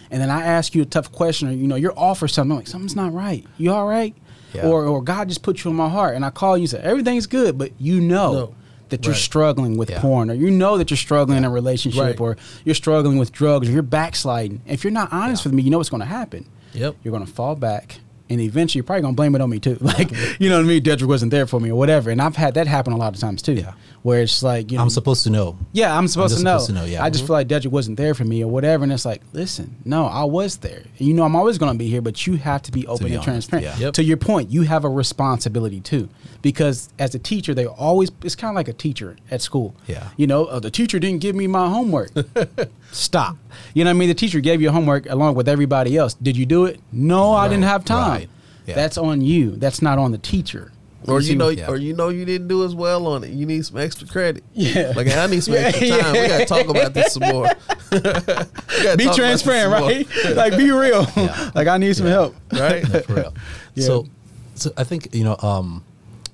C: and then I ask you a tough question, or you know, you're off or something, I'm like something's not right. You all right?
A: Yeah.
C: Or or God just put you in my heart, and I call you and say everything's good, but you know.
B: No.
C: That you're
B: Right.
C: struggling with
A: Yeah.
C: porn, or you know that you're struggling in a relationship,
B: Right.
C: or you're struggling with drugs, or you're backsliding. If you're not honest with me, you know what's going to happen.
B: Yep.
C: You're going to fall back, and eventually you're probably going to blame it on me too. Like, you know what I mean? Dedrick wasn't there for me, or whatever. And I've had that happen a lot of times too.
A: Yeah.
C: Where it's like, you know,
A: i'm supposed to know
C: yeah, I'm supposed,
A: just
C: to, know.
A: supposed to know, yeah.
C: I just mm-hmm. feel like Dedrick wasn't there for me or whatever. And it's like, listen, no, I was there. You know, I'm always going to be here, but you have to be open
A: be
C: and
A: honest,
C: transparent.
A: yeah.
B: Yep.
C: To your point, you have a responsibility too. Because as a teacher, they always, it's kind of like a teacher at school.
A: Yeah.
C: You know, oh, the teacher didn't give me my homework. Stop. You know what I mean? The teacher gave you homework along with everybody else. Did you do it? No, I didn't have time.
A: Right. Yeah.
C: That's on you. That's not on the teacher.
B: Or you know,
A: yeah.
B: or you know, you didn't do as well on it. You need some extra credit.
C: Yeah.
B: like I need some
C: Yeah,
B: extra time. We got to talk about this some more. Gotta
C: be
B: talk about this
C: transparent, right? like be real.
A: Yeah.
C: like I need some help.
B: Right?
A: For real.
C: Yeah.
A: So, so I think you know, um,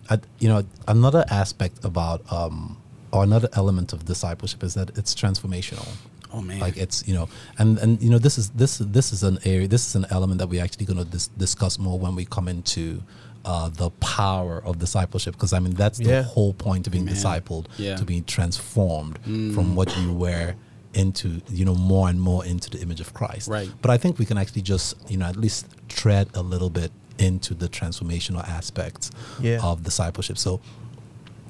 A: I, you know, another aspect about um, or another element of discipleship is that it's transformational.
C: Oh, man.
A: Like it's you know, and and you know, this is this this is an area, this is an element that we're actually going to dis- discuss more when we come into. Uh, the power of discipleship, because I mean that's the
B: Yeah.
A: whole point of being
C: Amen.
A: discipled,
C: Yeah.
A: to be transformed from what you were into, you know, more and more into the image of Christ.
C: Right.
A: But I think we can actually just, you know, at least tread a little bit into the transformational aspects
B: Yeah.
A: of discipleship. So,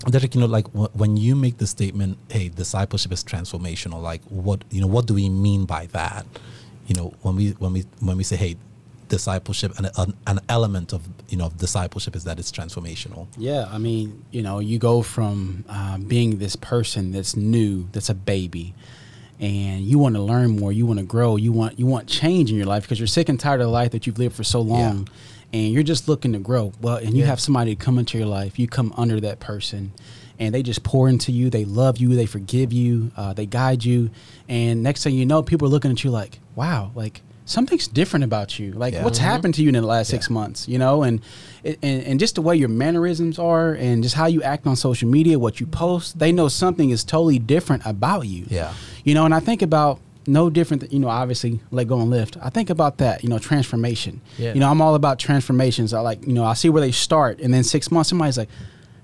A: Derek, you know, like wh- when you make the statement, "Hey, discipleship is transformational," like what, you know, what do we mean by that? You know, when we when we when we say, "Hey, discipleship and an, an element of you know of discipleship is that it's transformational.
C: Yeah, I mean, you know, you go from uh, being this person that's new, that's a baby, and you want to learn more, you want to grow, you want you want change in your life because you're sick and tired of the life that you've lived for so long, and you're just looking to grow. Well, and you
B: Yeah.
C: have somebody come into your life, you come under that person, and they just pour into you. They love you, they forgive you, uh, they guide you, and next thing you know, people are looking at you like, wow, like. Something's different about you. Like,
A: Yeah.
C: what's happened to you in the last six months? You know, and, and and just the way your mannerisms are, and just how you act on social media, what you post, they know something is totally different about you.
A: Yeah.
C: You know, and I think about no different. Than, you know, obviously, Let Go and Lift. I think about that. You know, transformation.
B: Yeah.
C: You know, I'm all about transformations. I like, you know, I see where they start, and then six months, somebody's like.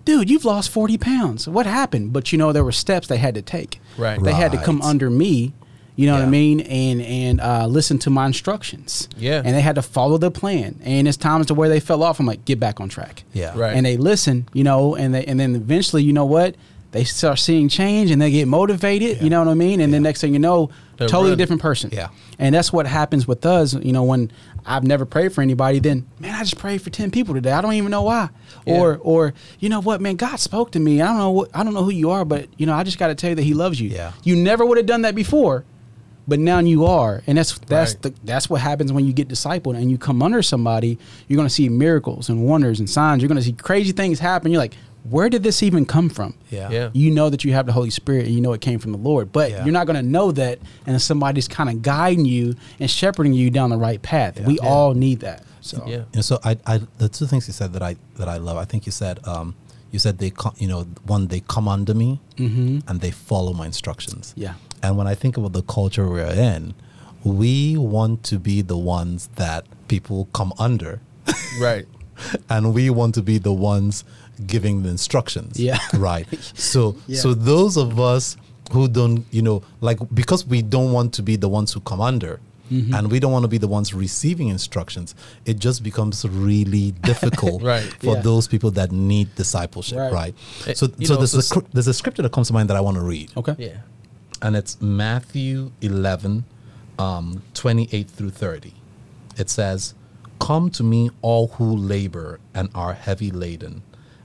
C: Dude, you've lost 40 pounds. What happened? But you know, there were steps they had to take.
B: Right.
C: They had to come under me, you know what I mean, and and uh, listen to my instructions.
B: Yeah.
C: And they had to follow the plan. And it's times to where they fell off. I'm like, get back on track
A: Yeah.
B: Right.
C: and they listen, you know, and they and then eventually, you know what, they start seeing change and they get motivated. You know what I mean? And then next thing you know,
B: They're
C: totally
B: running.
C: different person.
A: Yeah.
C: And that's what happens with us. You know, when I've never prayed for anybody, then man, I just prayed for ten people today. I don't even know why.
B: Yeah.
C: Or or you know what, man, God spoke to me. I don't know what I don't know who you are, but you know, I just got to tell you that He loves you.
A: Yeah.
C: You never would have done that before. But now you are, and that's that's
B: Right.
C: the that's what happens when you get discipled and you come under somebody. You're going to see miracles and wonders and signs. You're going to see crazy things happen. You're like, where did this even come from?
A: Yeah.
B: Yeah.
C: You know that you have the Holy Spirit and you know it came from the Lord, but
A: Yeah.
C: you're not going to know that and somebody's kind of guiding you and shepherding you down the right path. We
A: Yeah.
C: all need that. So
B: Yeah.
A: You know, so I, I, the two things you said that I that I love. I think you said, um, you said they, co- you know, one they come under me, and they follow my instructions.
C: Yeah.
A: And when I think about the culture we're in, we want to be the ones that people come under,
B: Right.
A: and we want to be the ones giving the instructions.
C: Yeah.
A: Right. So
C: Yeah.
A: so those of us who don't, you know, like because we don't want to be the ones who come under.
C: Mm-hmm.
A: And we don't want to be the ones receiving instructions. It just becomes really difficult
B: Right.
A: for
C: Yeah.
A: those people that need discipleship,
C: Right.
A: right?
B: Eh,
A: So, so
B: know,
A: there's,
B: so
A: a,
B: s-
A: scr- there's a scripture that comes to mind that I want to read
C: okay.
B: Yeah.
A: And it's Matthew 11, um, 28 through 30. It says, Come to me, all who labor and are heavy laden,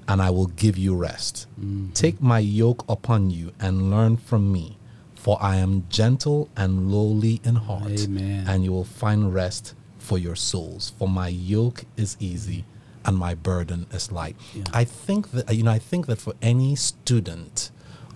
A: and I will give you rest. Take my yoke upon you and learn from me, for I am gentle and lowly in heart,
C: Amen.
A: and you will find rest for your souls. For my yoke is easy and my burden is light.
C: Yeah.
A: I think that you know, I think that for any student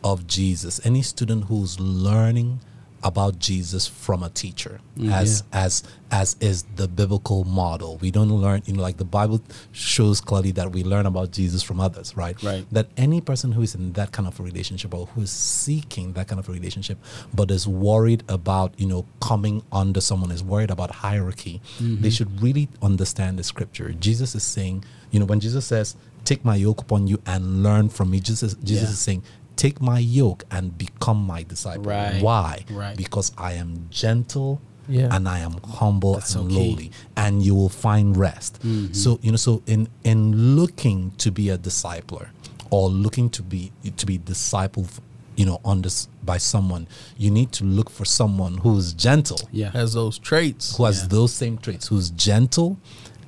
A: of Jesus, any student who's learning about Jesus from a teacher,
C: Mm,
A: as as as is the biblical model. We don't learn, you know, like the Bible shows clearly that we learn about Jesus from others, right?
C: Right.
A: That any person who is in that kind of a relationship or who is seeking that kind of a relationship, but is worried about, you know, coming under someone, is worried about hierarchy, they should really understand the scripture. Jesus is saying, you know, when Jesus says, Take my yoke upon you and learn from me, Jesus, Jesus
C: Yeah.
A: is saying, Take my yoke and become my disciple.
C: Right.
A: Why?
C: Right.
A: Because I am gentle
B: Yeah.
A: and I am humble
C: That's
A: and
C: so key.
A: lowly, and you will find rest. Mm-hmm. So you know, so in in looking to be a discipler or looking to be to be discipled, you know, on this by someone, you need to look for someone who's gentle,
C: Yeah.
B: Has those traits.
A: who has
C: Yeah.
A: those same traits, who's gentle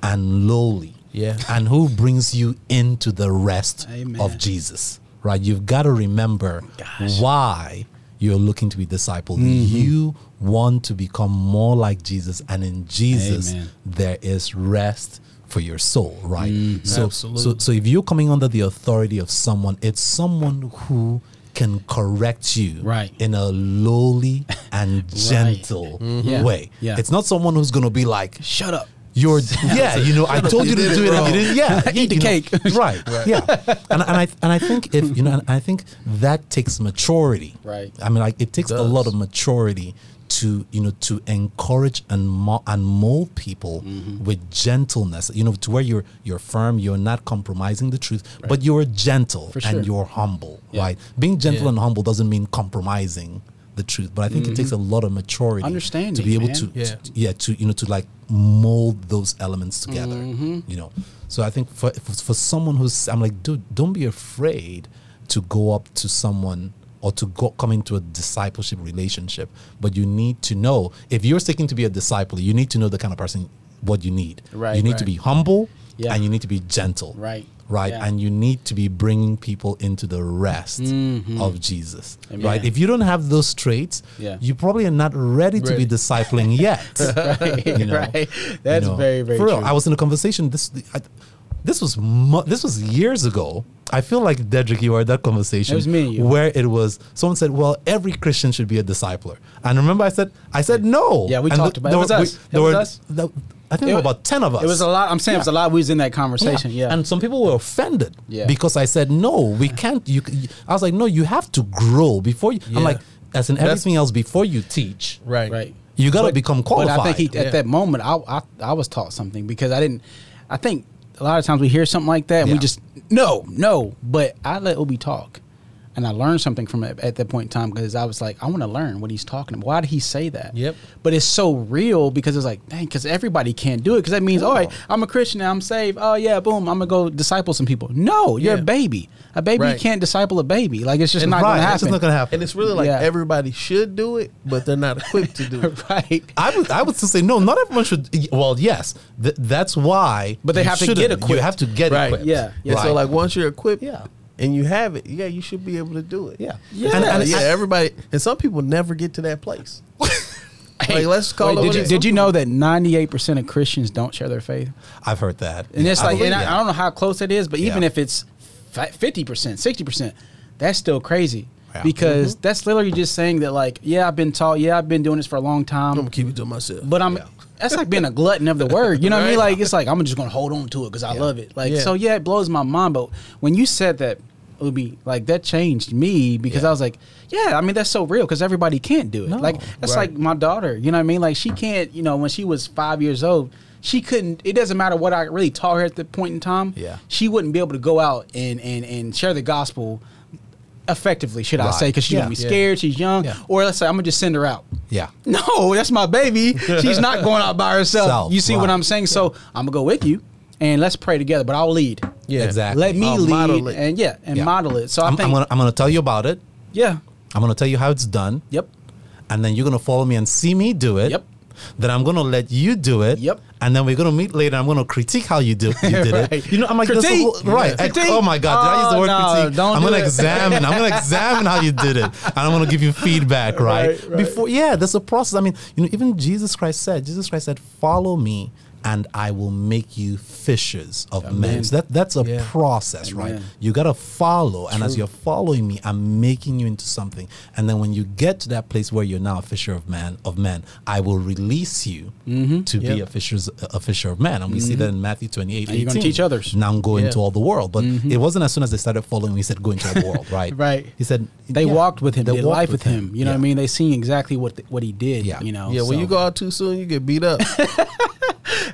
A: and lowly,
B: Yeah.
A: and who brings you into the rest
C: Amen.
A: of Jesus. Right? You've got to remember
C: Gosh.
A: why you're looking to be discipled. Mm-hmm. You want to become more like Jesus, and in Jesus
C: Amen.
A: there is rest for your soul. Right? Mm-hmm. So,
B: Absolutely.
A: so, so if you're coming under the authority of someone, it's someone who can correct you
C: Right.
A: in a lowly and gentle mm-hmm.
C: Yeah.
A: way.
C: Yeah.
A: It's not someone who's going to be like,
C: Shut up.
A: You're yeah, you know, I told you, to do
B: it
A: it, and you didn't. Yeah,
C: Eat the
A: you know,
C: cake.
A: right? Yeah, and, and I and I think if you know, and I think that takes maturity.
C: Right.
A: I mean, like it takes a lot of maturity to you know to encourage and mo- and mold people
C: Mm-hmm.
A: with gentleness. You know, to where you're you're firm, you're not compromising the truth, but you're gentle
C: For
A: and you're humble.
C: Yeah.
A: Right? Being gentle
B: Yeah.
A: and humble doesn't mean compromising the truth, but I think it takes a lot of maturity
C: Mm-hmm. Understanding,
A: to be able to
B: Yeah.
A: to- yeah to you know to like mold those elements together
C: Mm-hmm.
A: you know so i think for for for someone who's i'm like dude don't be afraid to go up to someone or to go come into a discipleship relationship but you need to know if you're seeking to be a disciple you need to know the kind of person what you need.
C: Right,
A: You need
C: right.
A: to be humble
C: Yeah.
A: and you need to be gentle.
C: Right.
A: Right.
C: Yeah.
A: And you need to be bringing people into the rest of Jesus.
C: Mm-hmm. Amen.
A: Right. If you don't have those traits,
C: Yeah.
A: you probably are not ready to
B: Ready.
A: be discipling yet.
C: right,
A: You know,
C: right. That's
A: you know,
C: very, very
A: for real.
C: true.
A: I was in a conversation. This I, this was mu- this was years ago. I feel like Dedrick, you were at that conversation.
C: It was me.
A: Where it was, someone said, "Well, every Christian should be a discipler." And remember, I said, "I said no."
C: Yeah, we
A: And
C: talked
A: th-
C: about it. Was us. It was
A: were-
C: us.
A: I think it, were about ten of us.
C: It was a lot. I'm saying it was a lot. We was in that conversation. Yeah.
A: And some people were offended
C: Yeah.
A: because I said, no, we can't. You, c- I was like, no, you have to grow before you.
B: Yeah.
A: I'm like, as in
B: That's-
A: everything else, before you teach,
B: Right.
C: right.
A: you got to become qualified.
C: But I think he,
B: Yeah.
C: at that moment, I, I I was taught something because I didn't. I think a lot of times we hear something like that, and we just no, no. But I let Obi talk, and I learned something from it at that point in time because I was like, I want to learn what he's talking about. Why did he say that?
B: Yep.
C: But it's so real because it's like, dang, because everybody can't do it. Because that means, all right, I'm a Christian, now I'm saved. Oh yeah, boom, I'm gonna go disciple some people. No, you're
B: Yeah.
C: a baby. A baby
B: Right.
C: can't disciple a baby. Like it's just
A: And
C: not
A: right,
C: gonna
A: it's
C: happen.
A: just not going to happen.
B: And it's really like
C: Yeah.
B: everybody should do it, but they're not equipped to do it.
C: right.
A: I would I would still say no. Not everyone should. Well, yes, th- that's why.
C: But they have to
A: shouldn't.
C: get
A: You
C: equipped.
A: have to get
B: Right.
A: equipped.
C: Yeah.
B: Yeah.
A: Right.
B: So like once you're equipped,
A: Yeah.
B: And you have it, yeah, you should be able to do it.
A: yeah,
C: Yeah.
A: And, and
B: yeah,
A: I-
B: everybody, and some people never get to that place. like let's call
C: Wait, did you did you know that 98% of Christians don't share their faith?
A: I've heard that.
C: And it's
A: I
C: like, and I. I don't know how close it is, but even
A: Yeah.
C: if it's 50%, 60%, that's still crazy.
A: Yeah.
C: Because mm-hmm. that's literally just saying that, like, yeah, I've been taught, yeah, I've been doing this for a long time.
B: I'm gonna keep it to myself.
C: but I'm. That's like being a glutton of the word. You know what I mean? Like it's like I'm just gonna hold on to it because I
A: Yeah.
C: love it. Like
B: Yeah.
C: so, yeah, it blows my mind. But when you said that, Obi, like that changed me because
A: Yeah.
C: I was like, yeah, I mean that's so real because everybody can't do it.
A: No.
C: like that's
B: Right.
C: like my daughter. You know what I mean? Like she can't. You know, when she was five years old, she couldn't. It doesn't matter what I really taught her at the point in time.
A: Yeah.
C: she wouldn't be able to go out and and and share the gospel effectively. Should I
A: Right.
C: say? Because she's
A: Yeah.
C: gonna be
B: Yeah.
C: scared. She's young.
A: Yeah.
C: Or let's say I'm gonna just send her out.
A: yeah.
C: No, that's my baby. She's not going out by herself.
A: Self,
C: you see what. I'm saying? So I'm gonna go with you, and let's pray together. But I'll lead.
B: yeah,
A: Exactly.
C: Let me
B: I'll
C: lead,
B: model it.
C: and yeah, and
A: Yeah.
C: model it. So I
A: I'm,
C: think,
A: I'm gonna I'm gonna tell you about it.
C: yeah,
A: I'm gonna tell you how it's done.
C: yep,
A: and then you're gonna follow me and see me do it.
C: Yep.
A: Then I'm gonna let you do it.
C: Yep.
A: And then we're gonna meet later. I'm gonna critique how you do you did
C: Right.
A: it. You know, I'm like, that's the
C: Critique.
A: whole- right? I-
C: Critique.
A: oh my God! Did I use the
C: Oh,
A: word
C: no,
A: critique?
C: don't
A: I'm gonna
C: it.
A: examine. I'm gonna examine how you did it, and I'm gonna give you feedback. Right?
C: Right, right.
A: Before, yeah, there's a process. I mean, you know, even Jesus Christ said, Jesus Christ said, "Follow me." And I will make you fishers of men. So that that's a
B: Yeah.
A: process, right? You gotta follow, and as you're following me, I'm making you into something. And then when you get to that place where you're now a fisher of man of men, I will release you
C: Mm-hmm.
A: to be a fisher's a fisher of men. And we see that in Matthew 28.
C: And you're gonna teach others.
A: Now go
B: Yeah.
A: into all the world. But it wasn't as soon as they started following, he said, Go into all the world, right?
C: Right.
A: He said
C: they
A: yeah,
C: walked with him,
A: they
C: did
A: walked
C: life with him. You know what I mean? They seen exactly what what he did.
A: Yeah.
C: you know.
B: yeah, when
C: so-
B: you go out too soon, you get beat up.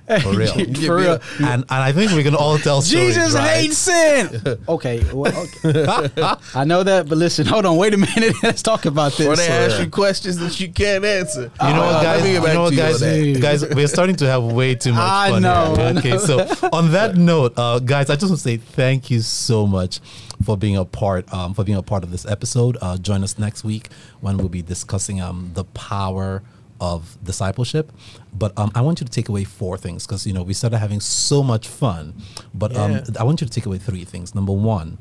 A: For real.
C: For real.
A: and, and I think we can all tell stories,
C: Jesus
A: right?
C: hates sin. okay, well, okay. I know that, but listen, hold on, wait a minute. Let's talk about this.
B: Or they ask you questions that you can't answer.
A: You know what, guys? You know what,
B: to you on
A: guys? Guys, we're starting to have way too much
C: I
A: fun.
C: know,
A: here.
C: I
A: Okay, so on that note, uh, guys, I just want to say thank you so much for being a part um, for being a part of this episode. Uh, join us next week when we'll be discussing um, the power of discipleship. But um, I want you to take away four things because you know we started having so much fun. But um, I want you to take away three things. Number one,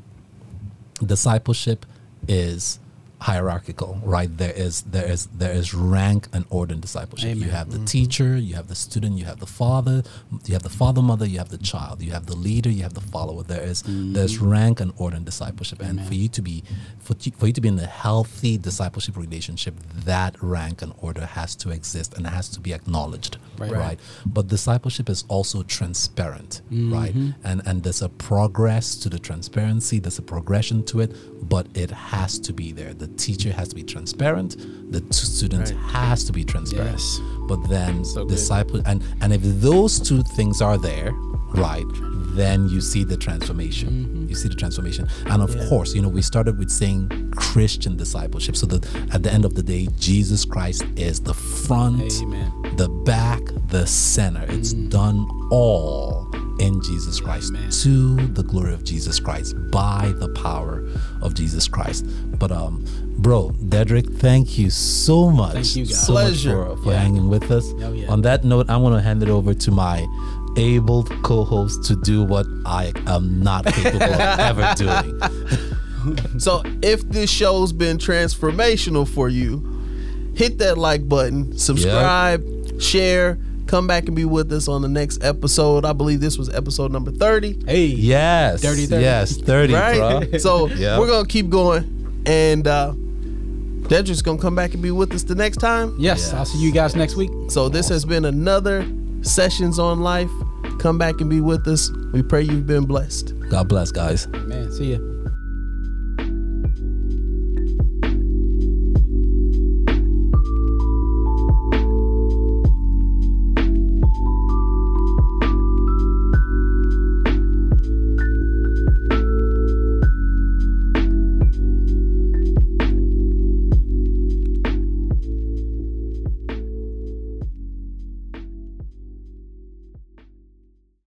A: discipleship is hierarchical right? There is there is there is rank and order in discipleship. You have the mm-hmm. teacher you have the student you have the father you have the father mother you have the child you have the leader you have the follower. There is mm-hmm. there's rank and order in discipleship. And for you to be for, you- for you to be in a healthy discipleship relationship that rank and order has to exist and it has to be acknowledged
C: Right.
A: right,
C: Right.
A: but discipleship is also transparent right? Mm-hmm. And and there's a progress to the transparency there's a progression to it but it has to be there. The teacher has to be transparent the t- student
B: Right.
A: has to be transparent
C: Yes.
A: but then
C: So good.
A: disciple and and if those two things are there right then you see the transformation
C: Mm-hmm.
A: you see the transformation and of course you know we started with saying christian discipleship so that at the end of the day jesus christ is the front
C: Amen.
A: the back, the center. It's done all in Jesus Christ
C: Amen.
A: to the glory of Jesus Christ by the power of Jesus Christ. But um, bro, Dedrick, thank you so much.
C: Thank you, guys.
A: So
B: Pleasure.
A: much for, for
C: Yeah.
A: hanging with us.
C: Oh, yeah.
A: On that note, I'm going to hand it over to my able co-host to do what I am not capable of ever doing.
B: So if this show's been transformational for you, hit that like button, subscribe, share, come back and be with us on the next episode. I believe this was episode number 30.
C: Hey,
A: Yes.
C: Dirty 30.
A: Yes, 30,
B: Right?
A: bro.
B: So
A: Yeah.
B: we're gonna keep going. And uh Dedrick's gonna come back and be with us the next time.
C: Yes,
A: Yes.
C: I'll see you guys next week.
B: So this has been another Sessions on Life. Come back and be with us. We pray you've been blessed.
A: God bless, guys.
C: Man, see ya.